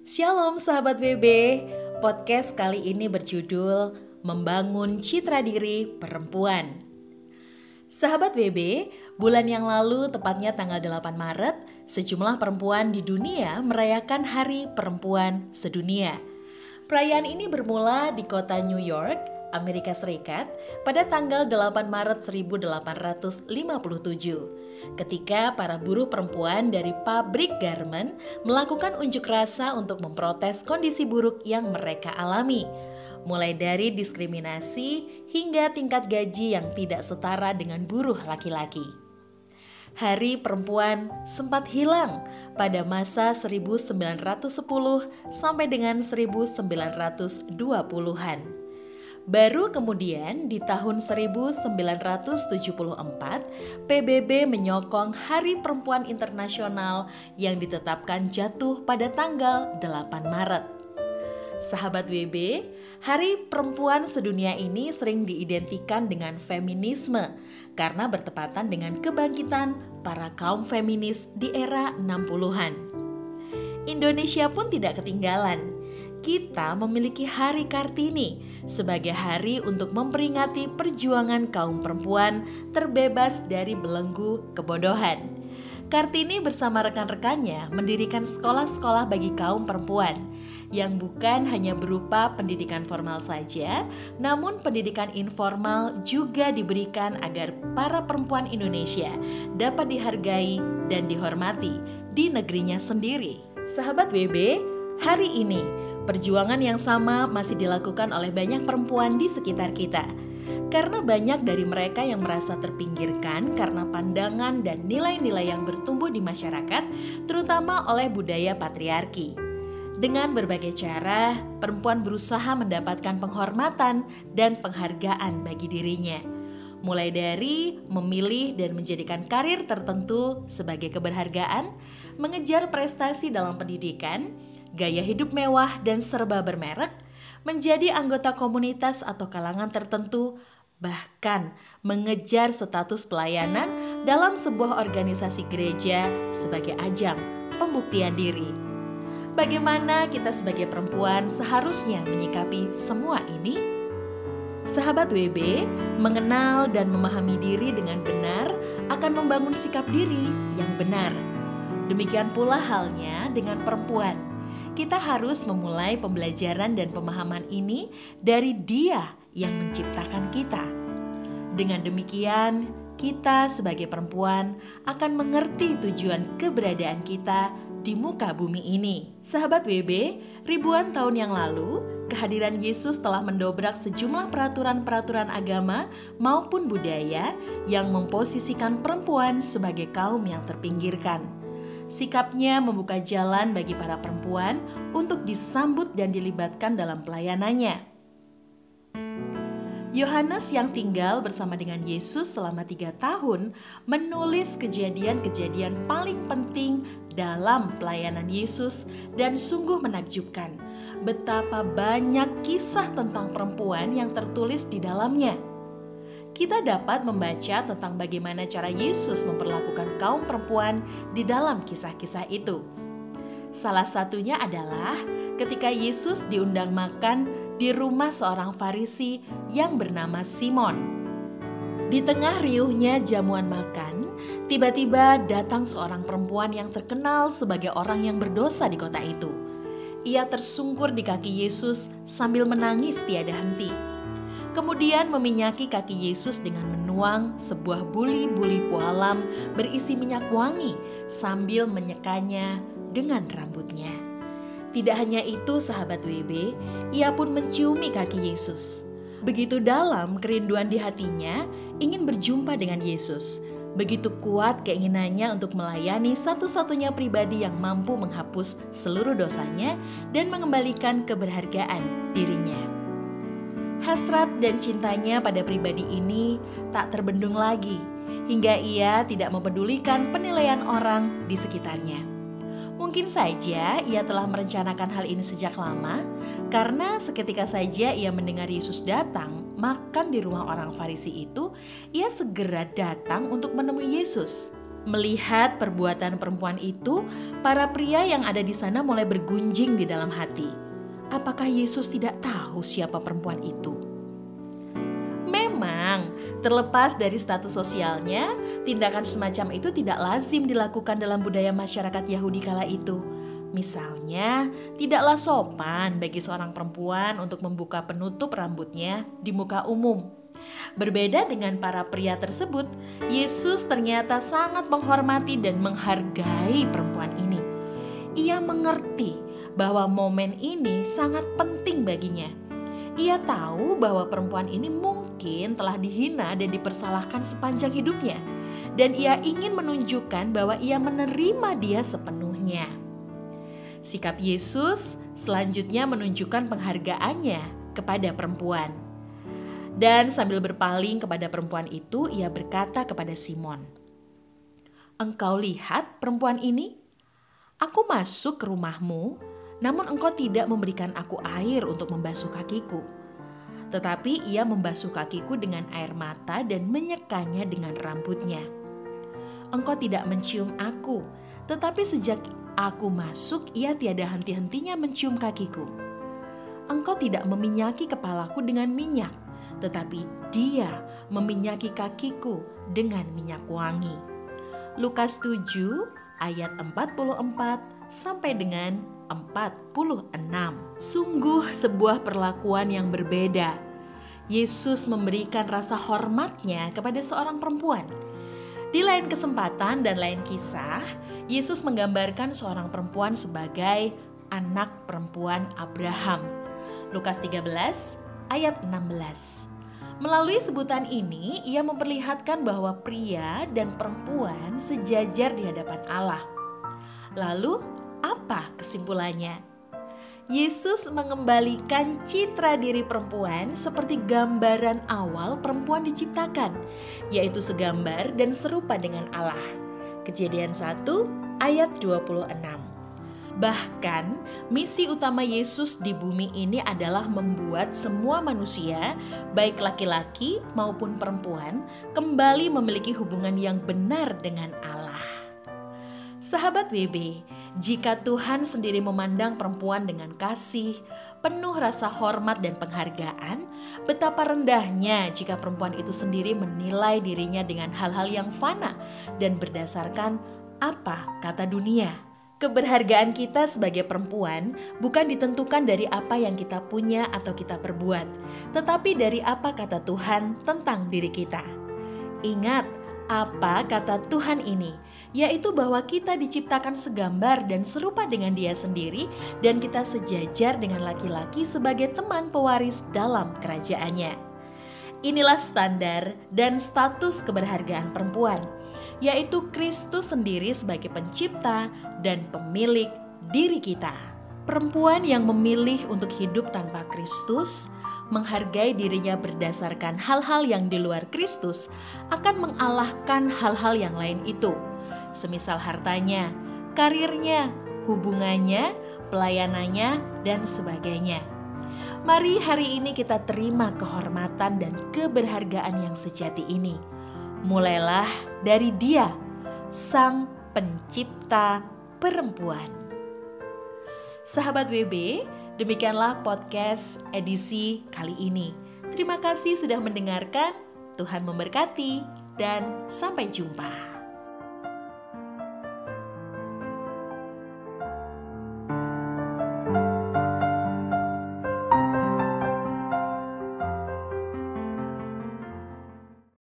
Shalom sahabat BB, podcast kali ini berjudul Membangun Citra Diri Perempuan. Sahabat BB, bulan yang lalu tepatnya tanggal 8 Maret, sejumlah perempuan di dunia merayakan Hari Perempuan Sedunia. Perayaan ini bermula di kota New York, Amerika Serikat pada tanggal 8 Maret 1857 ketika para buruh perempuan dari pabrik garment melakukan unjuk rasa untuk memprotes kondisi buruk yang mereka alami, mulai dari diskriminasi hingga tingkat gaji yang tidak setara dengan buruh laki-laki. Hari perempuan sempat hilang pada masa 1910 sampai dengan 1920-an. Baru kemudian di tahun 1974, PBB menyokong Hari Perempuan Internasional yang ditetapkan jatuh pada tanggal 8 Maret. Sahabat WB, Hari Perempuan Sedunia ini sering diidentikan dengan feminisme karena bertepatan dengan kebangkitan para kaum feminis di era 60-an. Indonesia pun tidak ketinggalan kita memiliki Hari Kartini sebagai hari untuk memperingati perjuangan kaum perempuan terbebas dari belenggu kebodohan. Kartini bersama rekan-rekannya mendirikan sekolah-sekolah bagi kaum perempuan yang bukan hanya berupa pendidikan formal saja, namun pendidikan informal juga diberikan agar para perempuan Indonesia dapat dihargai dan dihormati di negerinya sendiri. Sahabat WB, hari ini Perjuangan yang sama masih dilakukan oleh banyak perempuan di sekitar kita. Karena banyak dari mereka yang merasa terpinggirkan karena pandangan dan nilai-nilai yang bertumbuh di masyarakat, terutama oleh budaya patriarki. Dengan berbagai cara, perempuan berusaha mendapatkan penghormatan dan penghargaan bagi dirinya mulai dari memilih dan menjadikan karir tertentu sebagai keberhargaan, mengejar prestasi dalam pendidikan, gaya hidup mewah dan serba bermerek, menjadi anggota komunitas atau kalangan tertentu, bahkan mengejar status pelayanan dalam sebuah organisasi gereja sebagai ajang pembuktian diri. Bagaimana kita sebagai perempuan seharusnya menyikapi semua ini? Sahabat WB, mengenal dan memahami diri dengan benar akan membangun sikap diri yang benar. Demikian pula halnya dengan perempuan kita harus memulai pembelajaran dan pemahaman ini dari Dia yang menciptakan kita. Dengan demikian, kita sebagai perempuan akan mengerti tujuan keberadaan kita di muka bumi ini. Sahabat WB, ribuan tahun yang lalu, kehadiran Yesus telah mendobrak sejumlah peraturan-peraturan agama maupun budaya yang memposisikan perempuan sebagai kaum yang terpinggirkan. Sikapnya membuka jalan bagi para perempuan untuk disambut dan dilibatkan dalam pelayanannya. Yohanes yang tinggal bersama dengan Yesus selama tiga tahun menulis kejadian-kejadian paling penting dalam pelayanan Yesus dan sungguh menakjubkan betapa banyak kisah tentang perempuan yang tertulis di dalamnya kita dapat membaca tentang bagaimana cara Yesus memperlakukan kaum perempuan di dalam kisah-kisah itu. Salah satunya adalah ketika Yesus diundang makan di rumah seorang Farisi yang bernama Simon. Di tengah riuhnya jamuan makan, tiba-tiba datang seorang perempuan yang terkenal sebagai orang yang berdosa di kota itu. Ia tersungkur di kaki Yesus sambil menangis tiada henti kemudian meminyaki kaki Yesus dengan menuang sebuah buli-buli pualam berisi minyak wangi sambil menyekanya dengan rambutnya. Tidak hanya itu sahabat WB, ia pun menciumi kaki Yesus. Begitu dalam kerinduan di hatinya ingin berjumpa dengan Yesus. Begitu kuat keinginannya untuk melayani satu-satunya pribadi yang mampu menghapus seluruh dosanya dan mengembalikan keberhargaan dirinya. Hasrat dan cintanya pada pribadi ini tak terbendung lagi, hingga ia tidak mempedulikan penilaian orang di sekitarnya. Mungkin saja ia telah merencanakan hal ini sejak lama, karena seketika saja ia mendengar Yesus datang makan di rumah orang Farisi itu, ia segera datang untuk menemui Yesus. Melihat perbuatan perempuan itu, para pria yang ada di sana mulai bergunjing di dalam hati. Apakah Yesus tidak tahu siapa perempuan itu? Memang, terlepas dari status sosialnya, tindakan semacam itu tidak lazim dilakukan dalam budaya masyarakat Yahudi kala itu. Misalnya, tidaklah sopan bagi seorang perempuan untuk membuka penutup rambutnya di muka umum. Berbeda dengan para pria tersebut, Yesus ternyata sangat menghormati dan menghargai perempuan ini. Ia mengerti bahwa momen ini sangat penting baginya. Ia tahu bahwa perempuan ini mungkin telah dihina dan dipersalahkan sepanjang hidupnya, dan ia ingin menunjukkan bahwa ia menerima dia sepenuhnya. Sikap Yesus selanjutnya menunjukkan penghargaannya kepada perempuan. Dan sambil berpaling kepada perempuan itu, ia berkata kepada Simon, "Engkau lihat perempuan ini? Aku masuk ke rumahmu, namun engkau tidak memberikan aku air untuk membasuh kakiku. Tetapi ia membasuh kakiku dengan air mata dan menyekanya dengan rambutnya. Engkau tidak mencium aku, tetapi sejak Aku masuk, ia tiada henti-hentinya mencium kakiku. Engkau tidak meminyaki kepalaku dengan minyak, tetapi dia meminyaki kakiku dengan minyak wangi. Lukas 7 ayat 44 sampai dengan 46. Sungguh sebuah perlakuan yang berbeda. Yesus memberikan rasa hormatnya kepada seorang perempuan. Di lain kesempatan dan lain kisah, Yesus menggambarkan seorang perempuan sebagai anak perempuan Abraham. Lukas 13 ayat 16. Melalui sebutan ini, ia memperlihatkan bahwa pria dan perempuan sejajar di hadapan Allah. Lalu, apa kesimpulannya? Yesus mengembalikan citra diri perempuan seperti gambaran awal perempuan diciptakan, yaitu segambar dan serupa dengan Allah. Kejadian 1 ayat 26. Bahkan misi utama Yesus di bumi ini adalah membuat semua manusia, baik laki-laki maupun perempuan, kembali memiliki hubungan yang benar dengan Allah. Sahabat WB, jika Tuhan sendiri memandang perempuan dengan kasih, penuh rasa hormat dan penghargaan, betapa rendahnya jika perempuan itu sendiri menilai dirinya dengan hal-hal yang fana dan berdasarkan apa kata dunia. Keberhargaan kita sebagai perempuan bukan ditentukan dari apa yang kita punya atau kita perbuat, tetapi dari apa kata Tuhan tentang diri kita. Ingat, apa kata Tuhan ini? Yaitu bahwa kita diciptakan segambar dan serupa dengan Dia sendiri, dan kita sejajar dengan laki-laki sebagai teman pewaris dalam kerajaannya. Inilah standar dan status keberhargaan perempuan, yaitu Kristus sendiri sebagai pencipta dan pemilik diri kita. Perempuan yang memilih untuk hidup tanpa Kristus menghargai dirinya berdasarkan hal-hal yang di luar Kristus akan mengalahkan hal-hal yang lain itu semisal hartanya, karirnya, hubungannya, pelayanannya, dan sebagainya. Mari hari ini kita terima kehormatan dan keberhargaan yang sejati ini. Mulailah dari Dia, Sang Pencipta Perempuan. Sahabat WB, demikianlah podcast edisi kali ini. Terima kasih sudah mendengarkan. Tuhan memberkati, dan sampai jumpa.